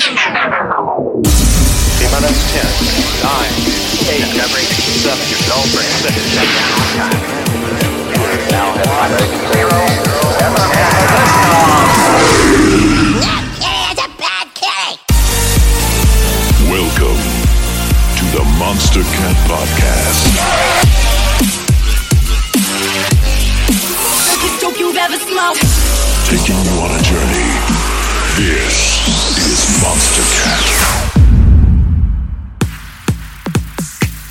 T minus 10, 9, 8, 7, Go for it. 6, Shut time. now head on Zero. Kitty is a bad kitty! Welcome to the Monstercat Podcast. Biggest dope you've ever smoked! Taking you on a journey. This is Monster.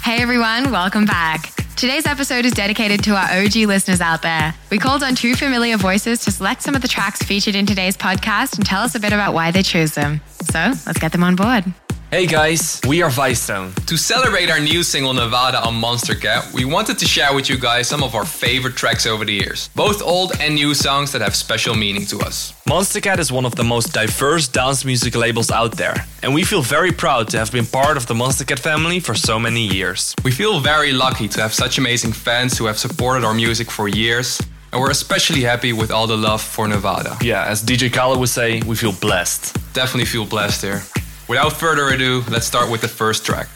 Hey everyone, welcome back. Today's episode is dedicated to our OG listeners out there. We called on two familiar voices to select some of the tracks featured in today's podcast and tell us a bit about why they chose them. So let's get them on board. Hey guys, we are Vicestone. To celebrate our new single Nevada on Monstercat, we wanted to share with you guys some of our favorite tracks over the years. Both old and new songs that have special meaning to us. Monstercat is one of the most diverse dance music labels out there, and we feel very proud to have been part of the Monstercat family for so many years. We feel very lucky to have such amazing fans who have supported our music for years, and we're especially happy with all the love for Nevada. Yeah, as DJ Khaled would say, we feel blessed. Definitely feel blessed here. Without further ado, let's start with the first track.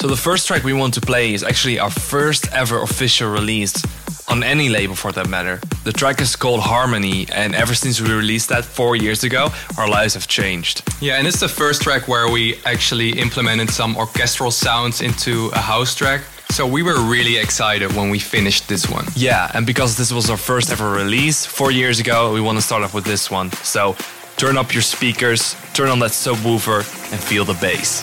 So the first track we want to play is actually our first ever official release on any label for that matter. The track is called Harmony, and ever since we released that four years ago, our lives have changed. Yeah, and it's the first track where we actually implemented some orchestral sounds into a house track. So we were really excited when we finished this one. Yeah, and because this was our first ever release four years ago, we want to start off with this one. So turn up your speakers, turn on that subwoofer, and feel the bass.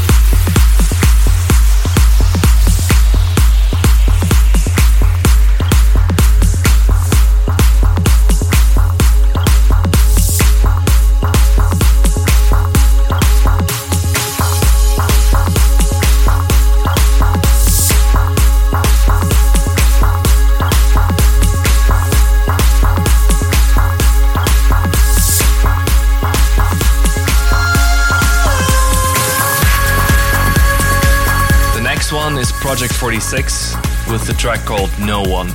Six with the track called No One,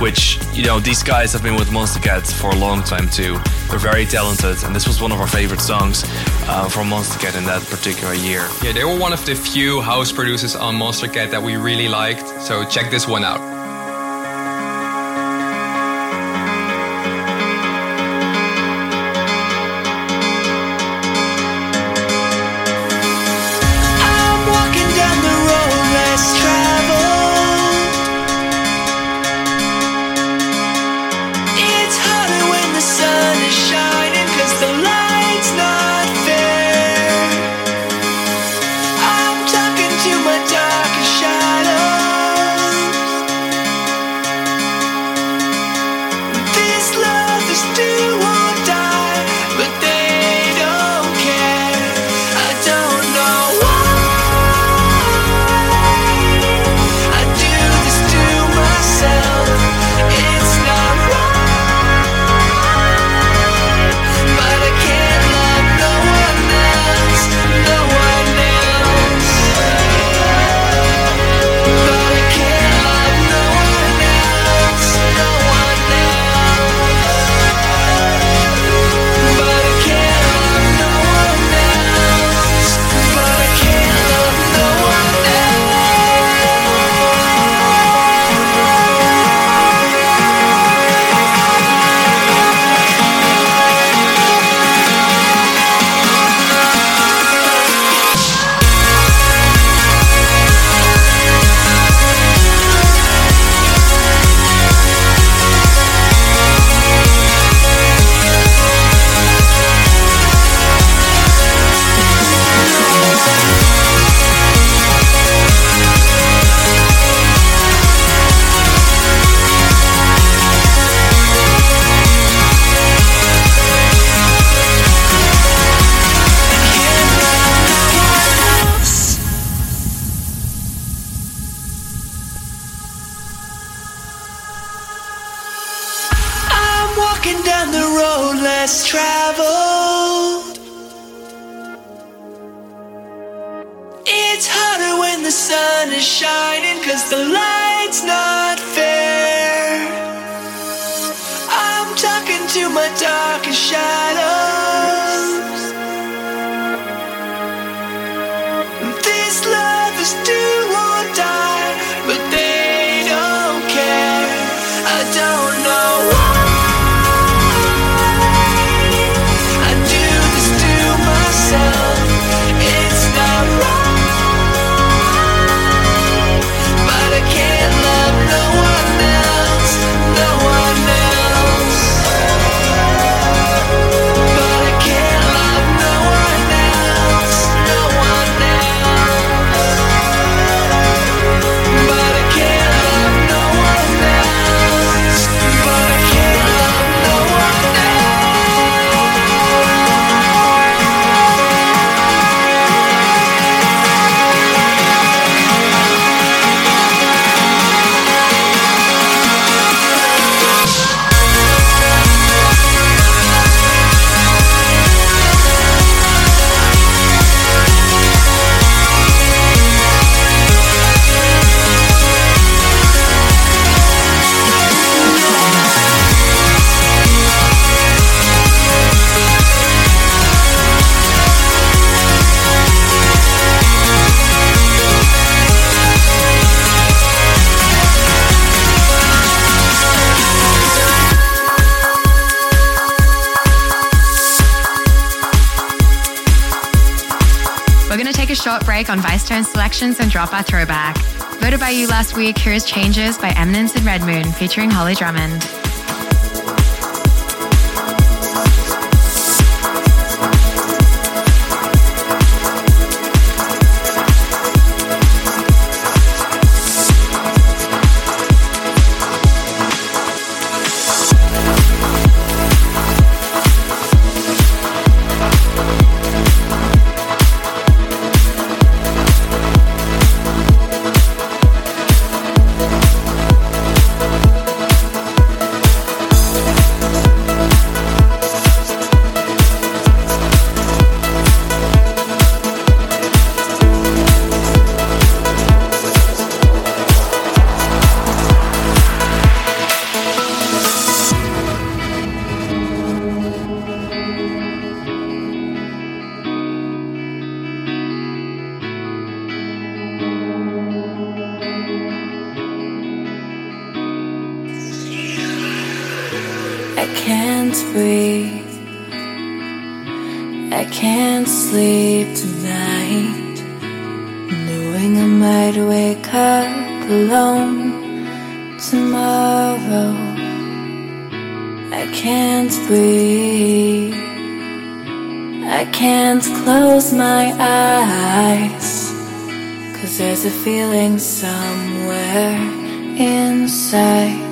which, you know, these guys have been with Monstercat for a long time too. They're very talented, and this was one of our favorite songs uh, from Monstercat in that particular year. Yeah, they were one of the few house producers on Monstercat that we really liked, so check this one out. Eminence and Drop Our Throwback. Voted by you last week, here is Changes by Eminence and Red Moon featuring Holly Drummond. Can't breathe. I can't sleep tonight. Knowing I might wake up alone tomorrow. I can't breathe. I can't close my eyes. Cause there's a feeling somewhere inside.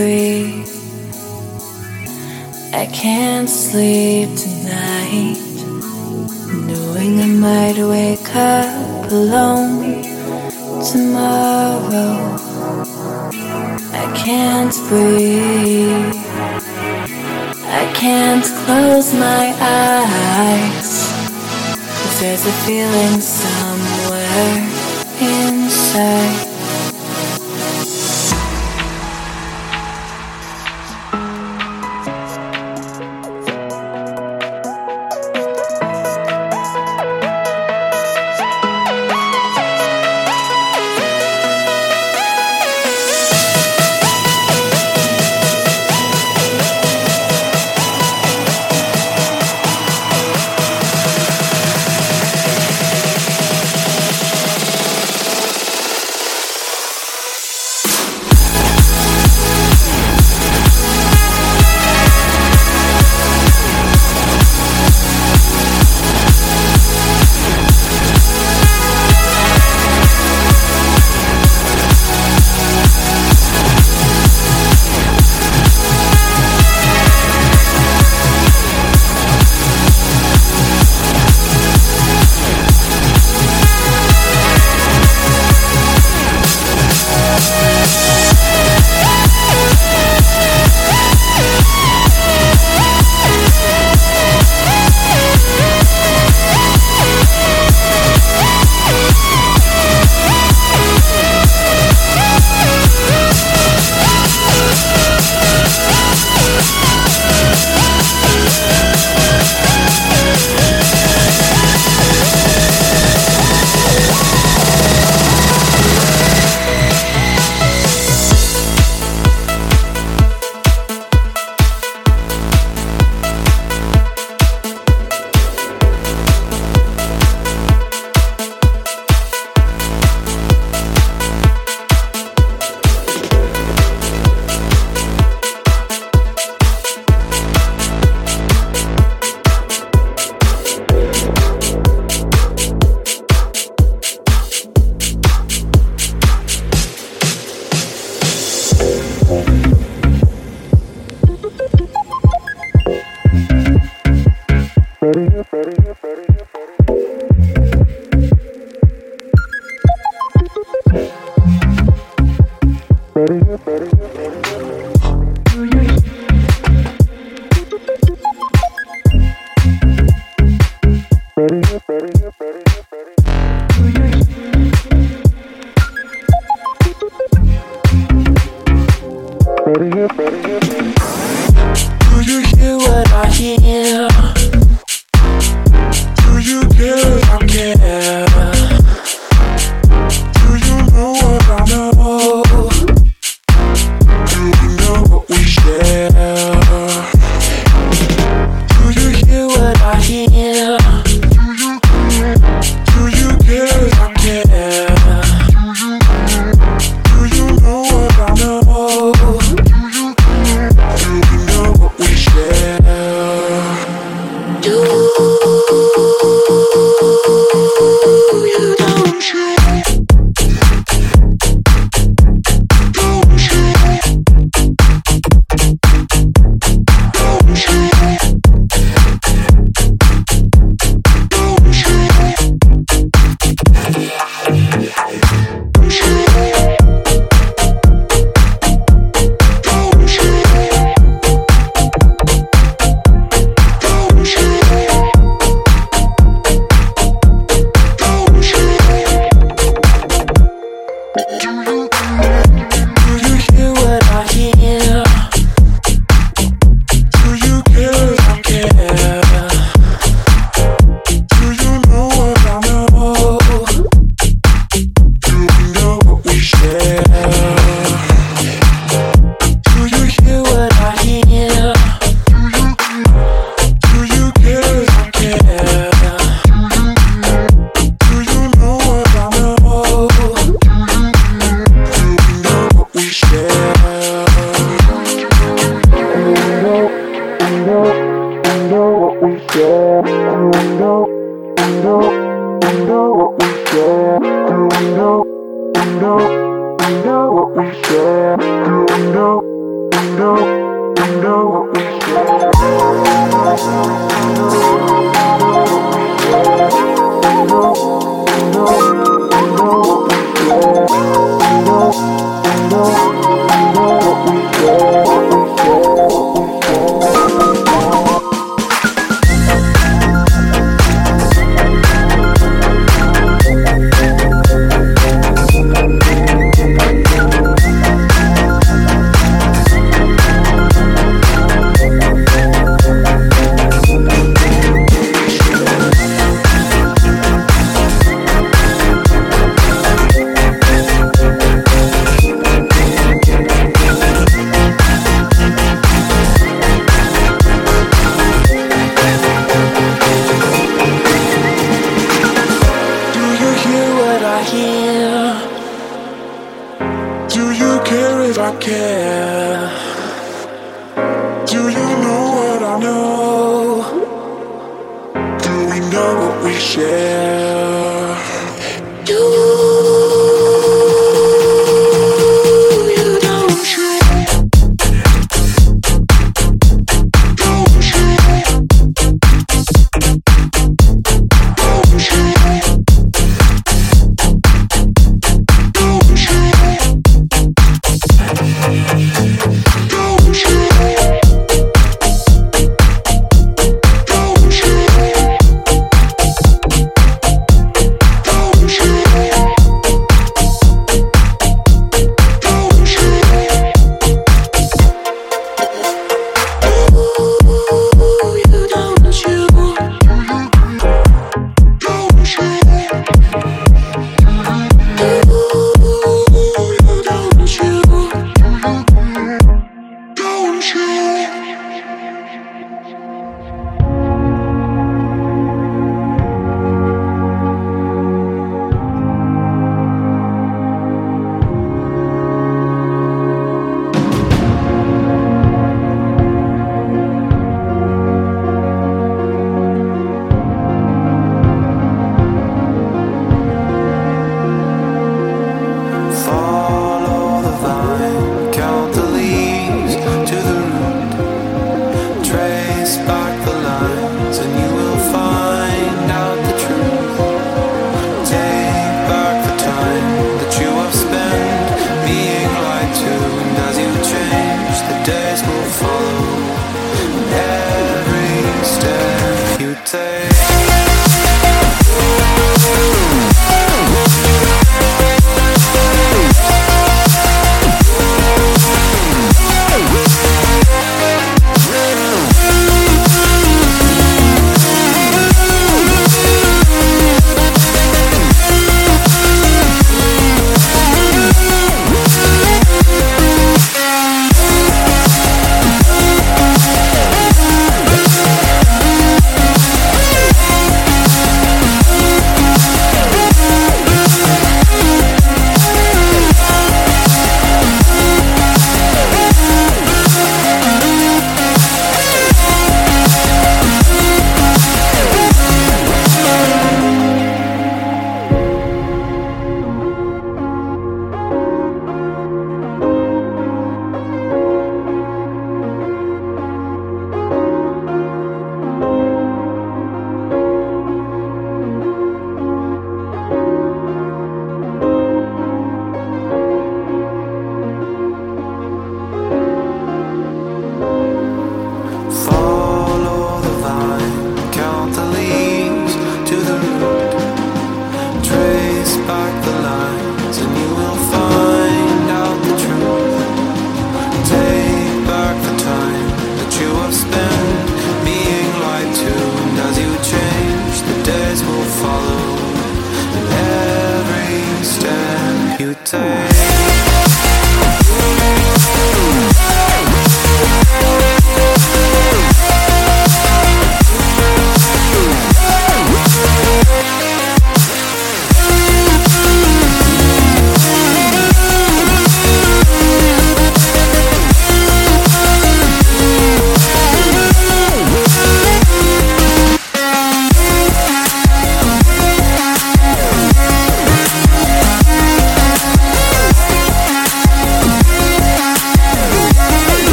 Breathe. I can't sleep tonight. Knowing I might wake up alone tomorrow. I can't breathe. I can't close my eyes. Cause there's a feeling somewhere inside.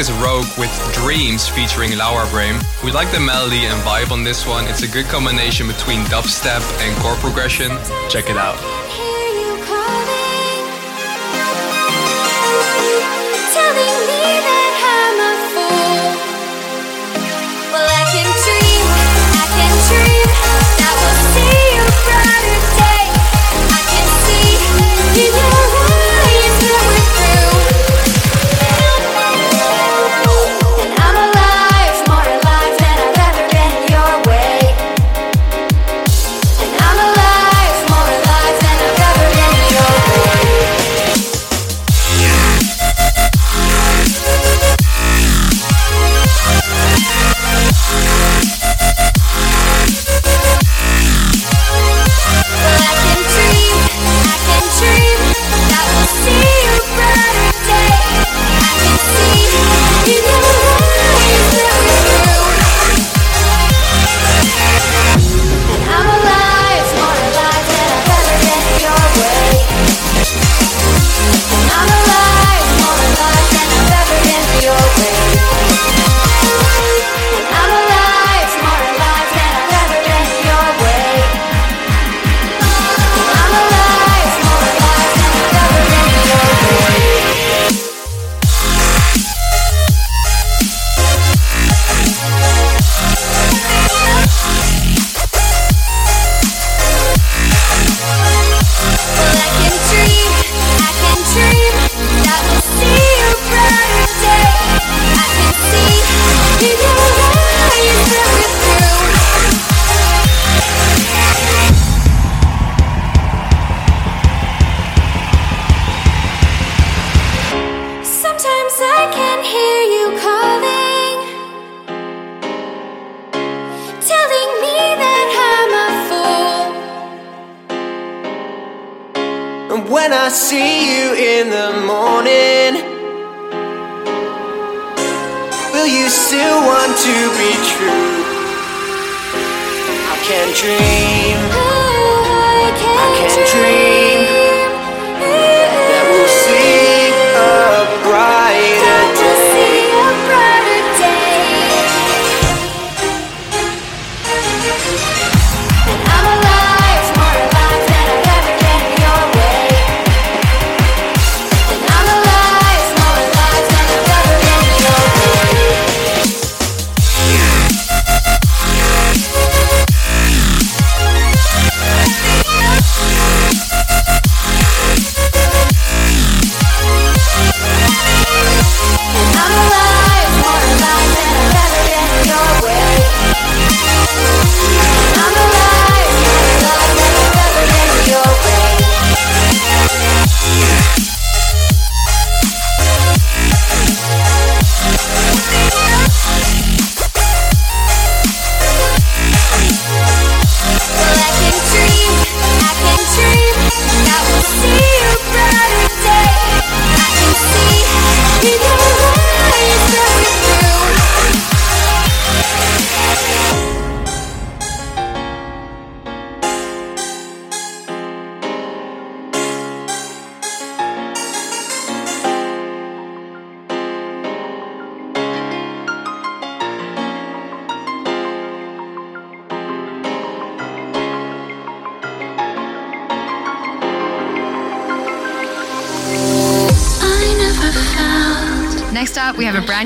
is Rogue with Dreams featuring Laura Brehm. We like the melody and vibe on this one. It's a good combination between dubstep and chord progression. Check it out.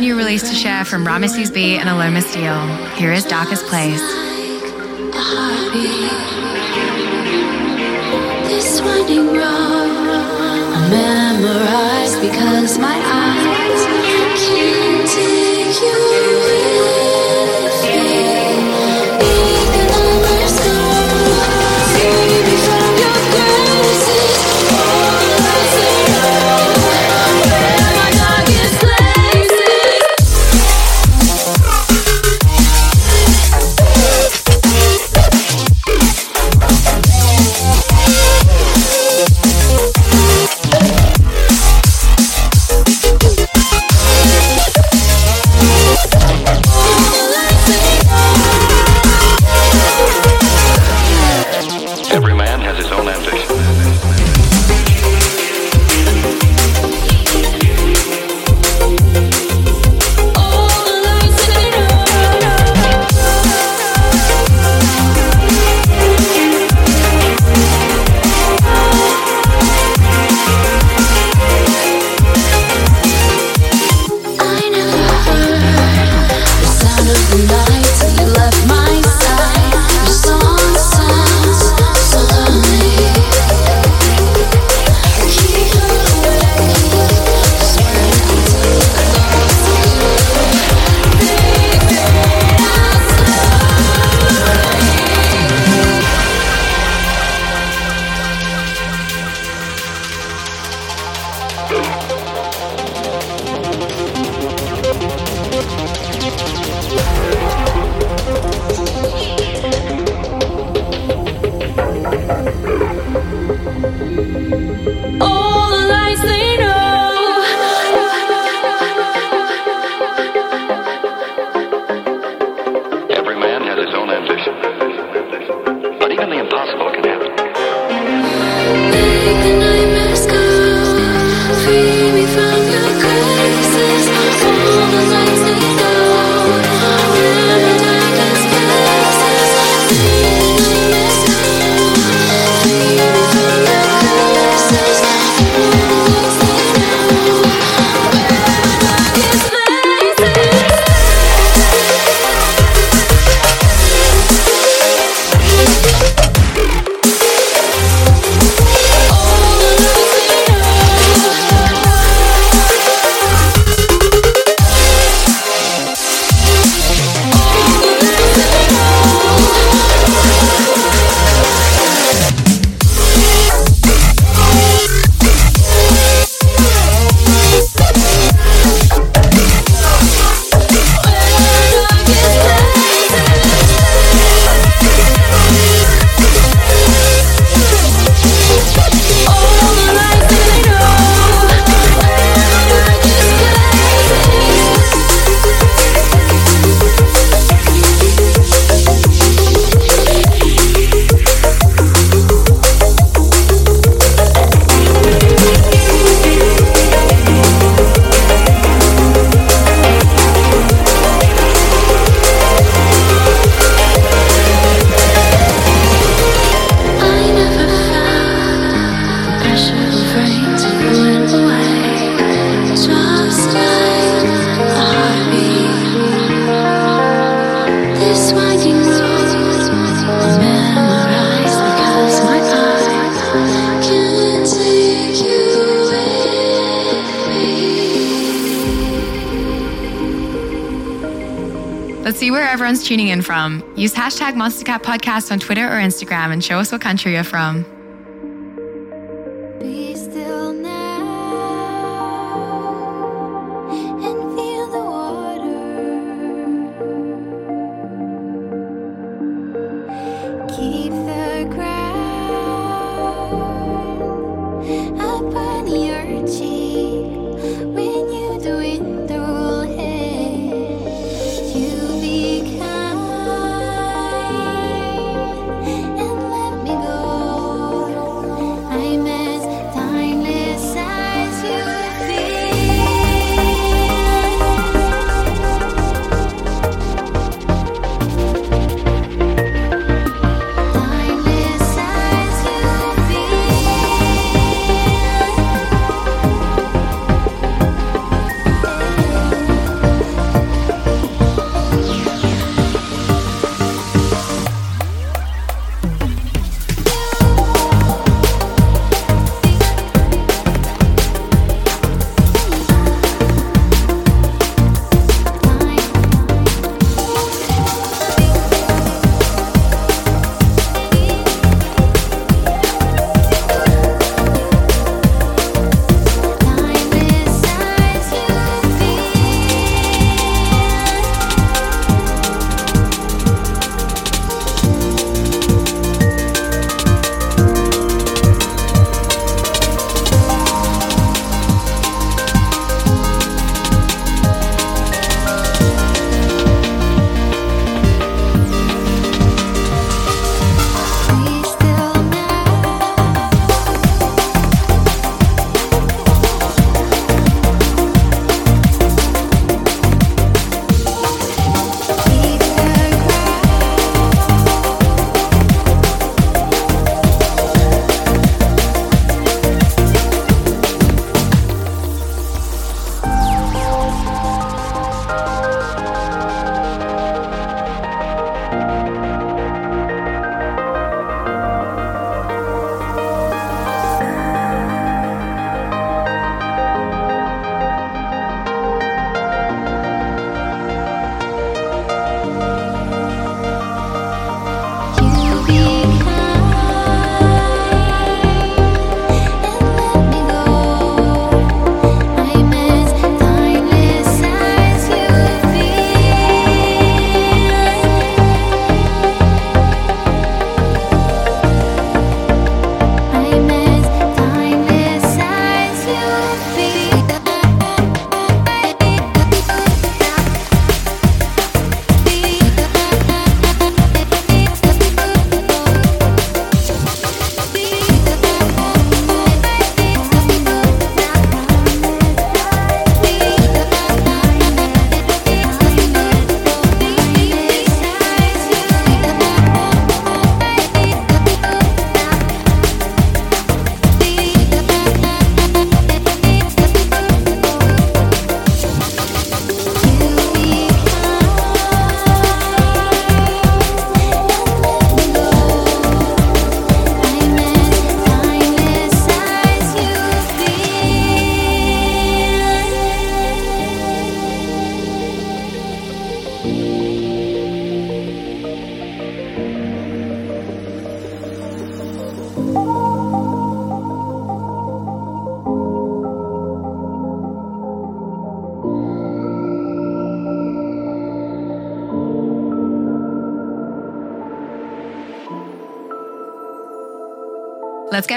new release to share from Rameses B and Aloma Steele. Here is Darkest Place. This winding road, because my from. Use hashtag MonsterCatPodcast on Twitter or Instagram and show us what country you're from.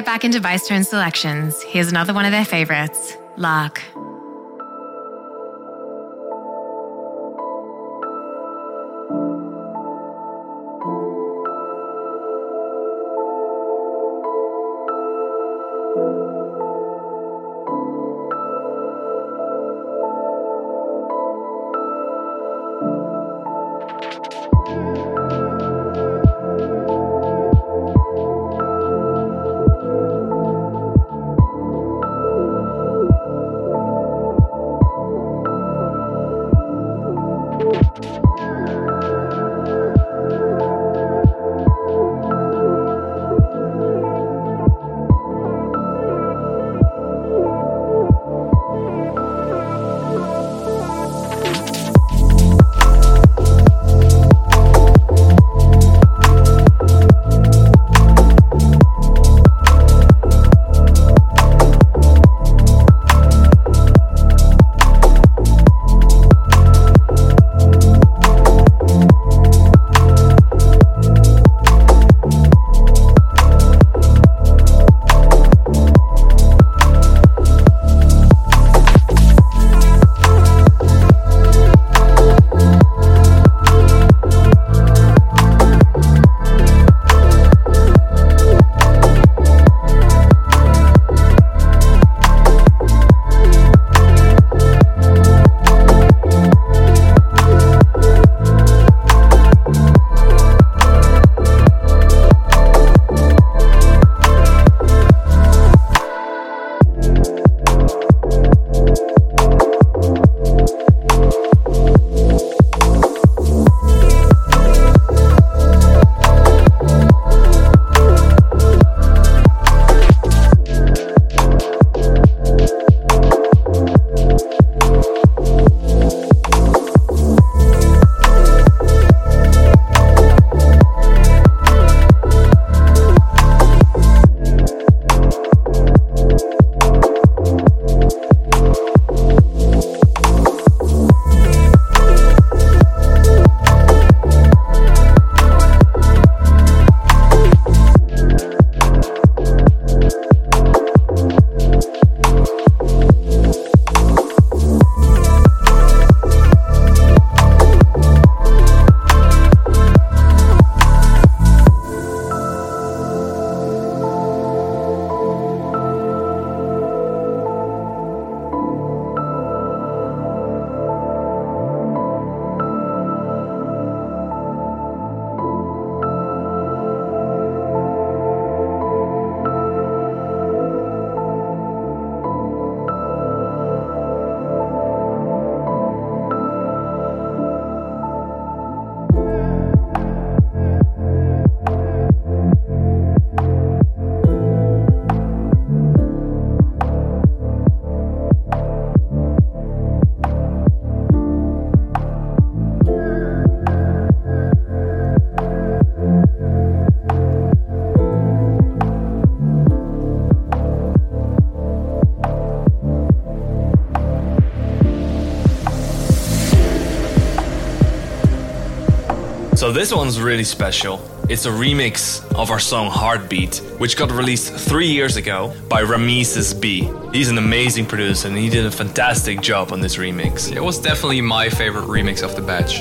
back into Vicetone selections. Here's another one of their favorites, Lark. So this one's really special. It's a remix of our song Heartbeat, which got released three years ago by Rameses B. He's an amazing producer and he did a fantastic job on this remix. It was definitely my favorite remix of the batch.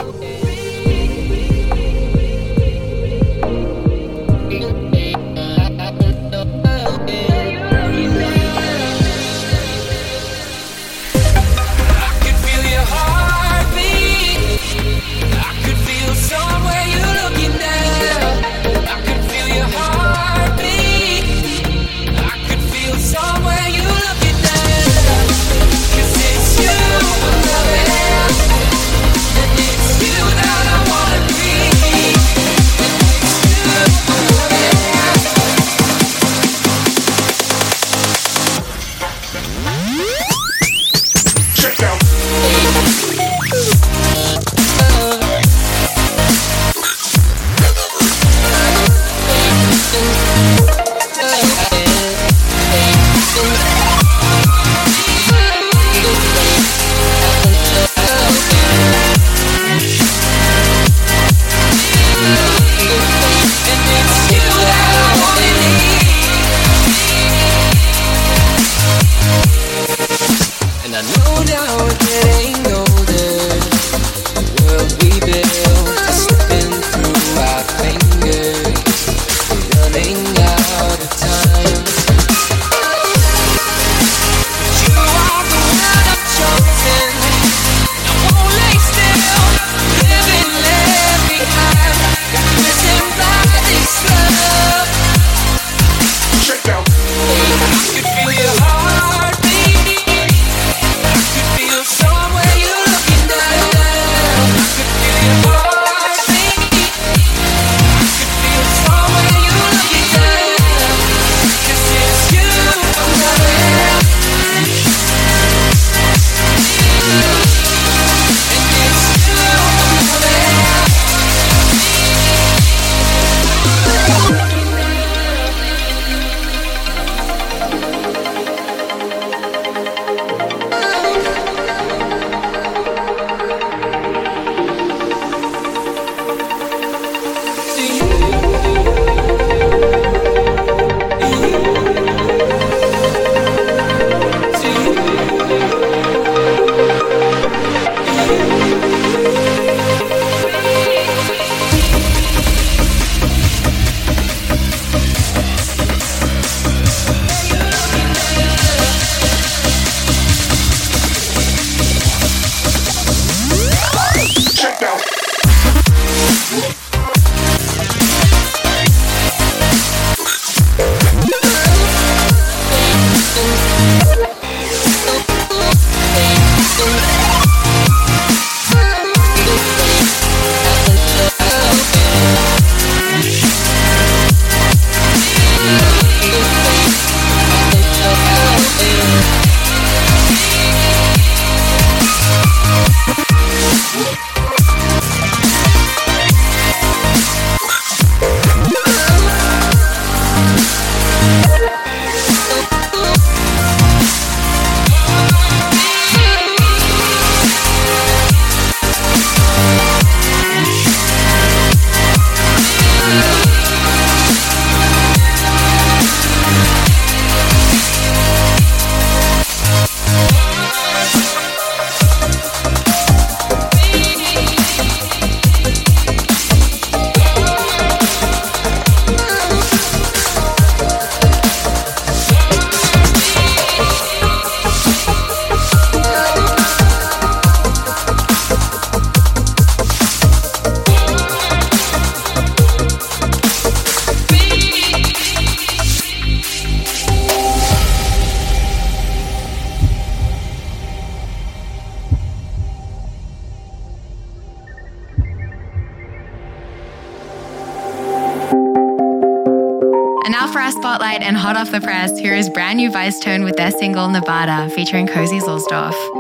Wise with their single Nevada featuring Cozi Zuehlsdorff.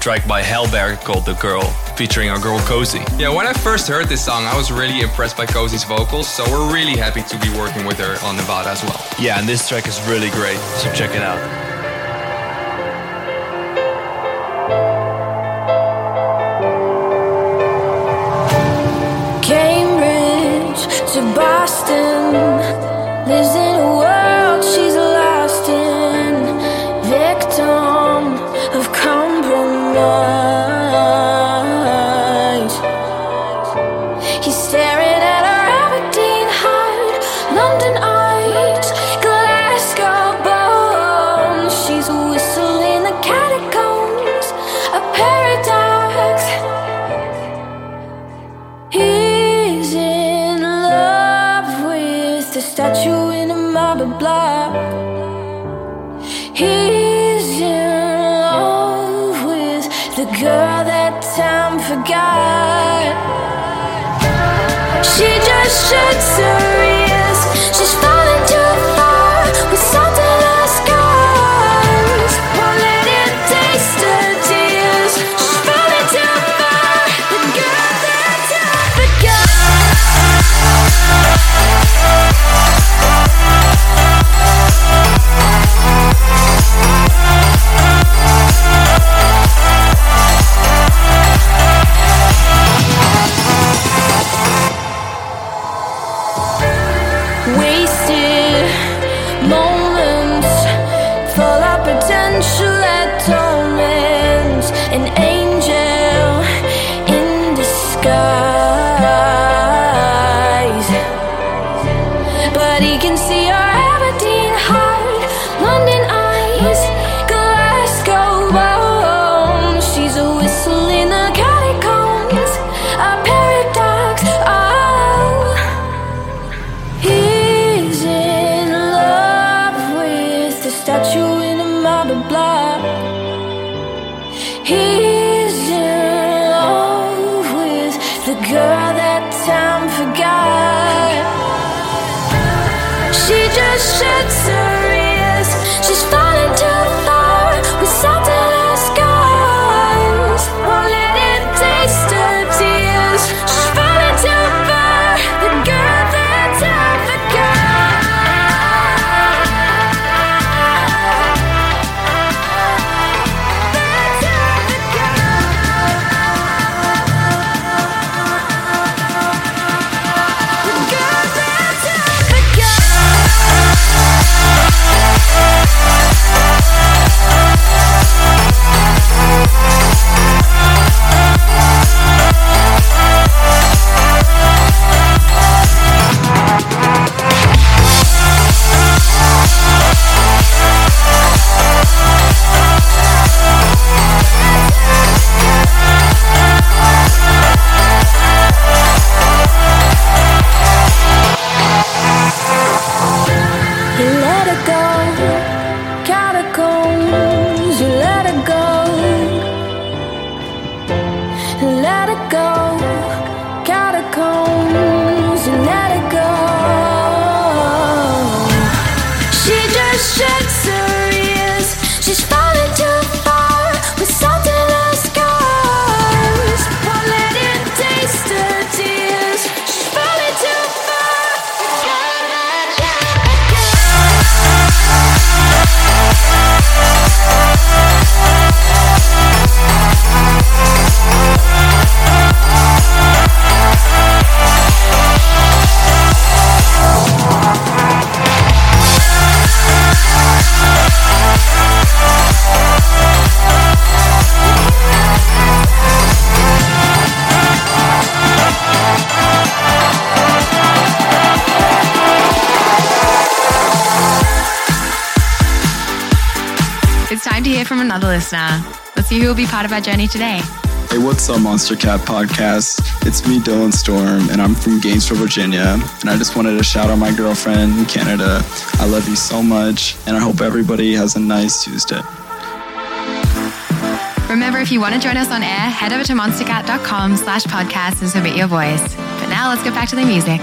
track by Hellberg called The Girl, featuring our girl Cozi. Yeah, when I first heard this song, I was really impressed by Cozi's vocals, so we're really happy to be working with her on Nevada as well. Yeah, and this track is really great, so check it out. should soon. Listener. Uh, let's see who will be part of our journey today. Hey, what's up, Monstercat Podcast? It's me, Dylan Storm, and I'm from Gainesville, Virginia. And I just wanted to shout out my girlfriend in Canada. I love you so much, and I hope everybody has a nice Tuesday. Remember, if you want to join us on air, head over to monstercat.com slash podcast and submit your voice. But now let's get back to the music.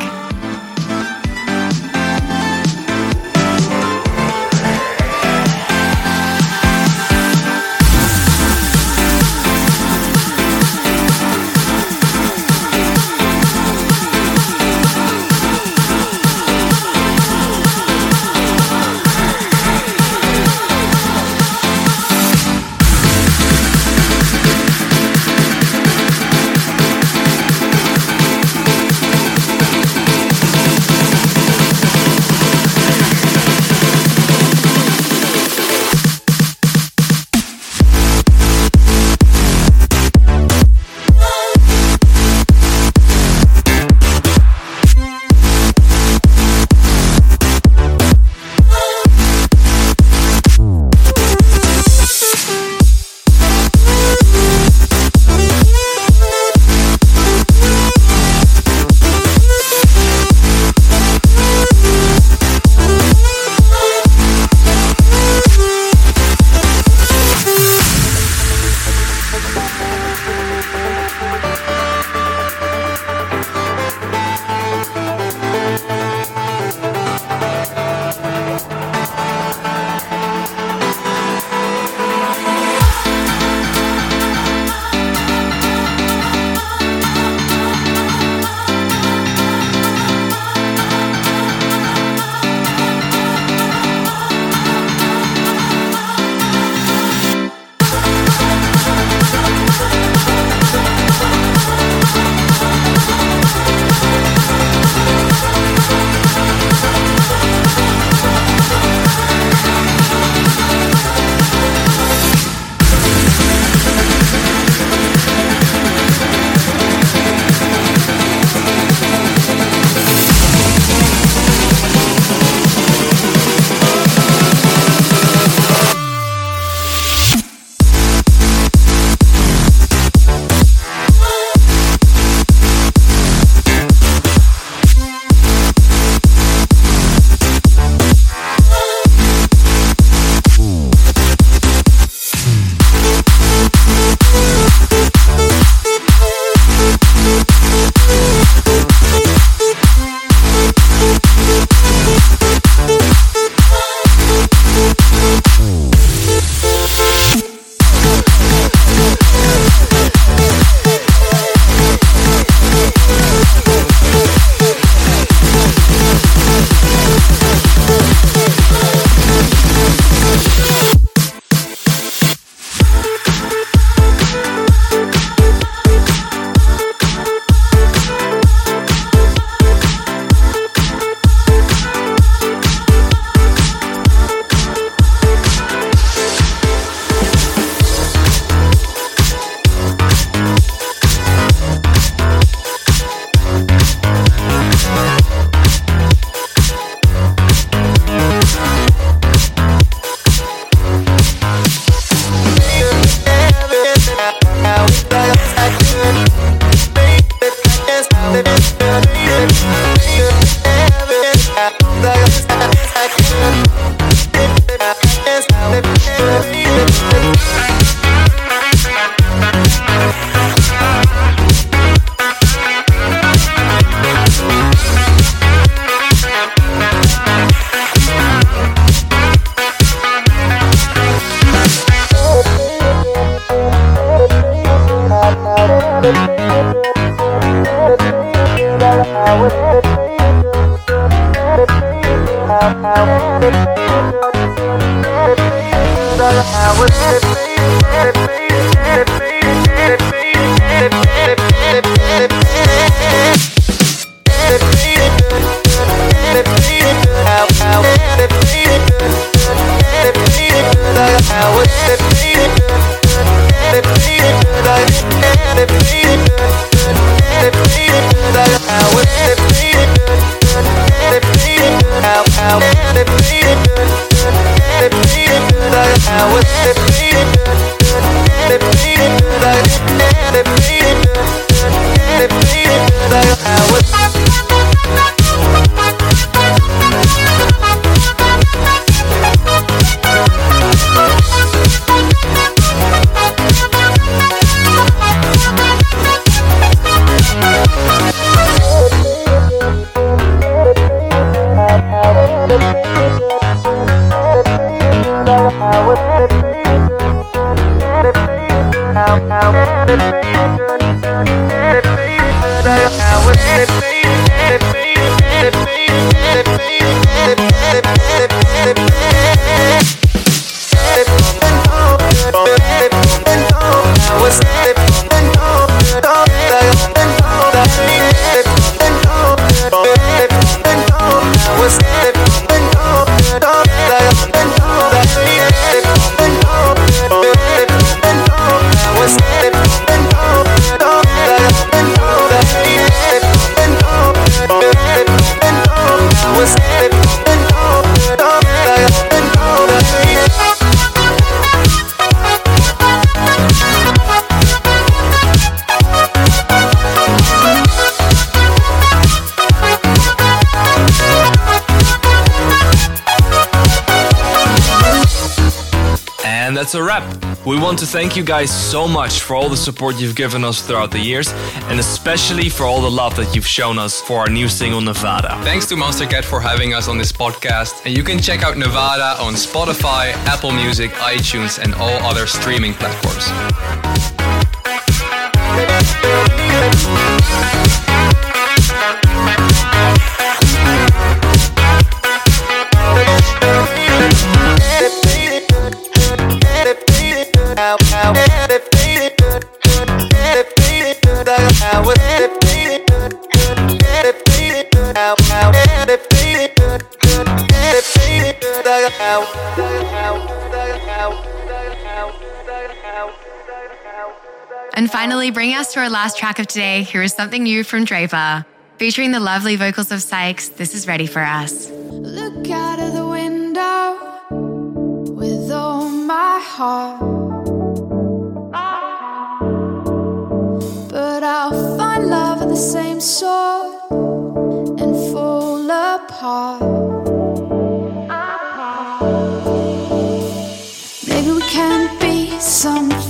We want to thank you guys so much for all the support you've given us throughout the years, and especially for all the love that you've shown us for our new single Nevada. Thanks to Monstercat for having us on this podcast, and you can check out Nevada on Spotify, Apple Music, iTunes, and all other streaming platforms. And finally, bring us to our last track of today, here is something new from Draper. Featuring the lovely vocals of Sykes, this is ready for us. Look out of the window with all my heart. But I'll find love of the same sort and fall apart. Maybe we can be something.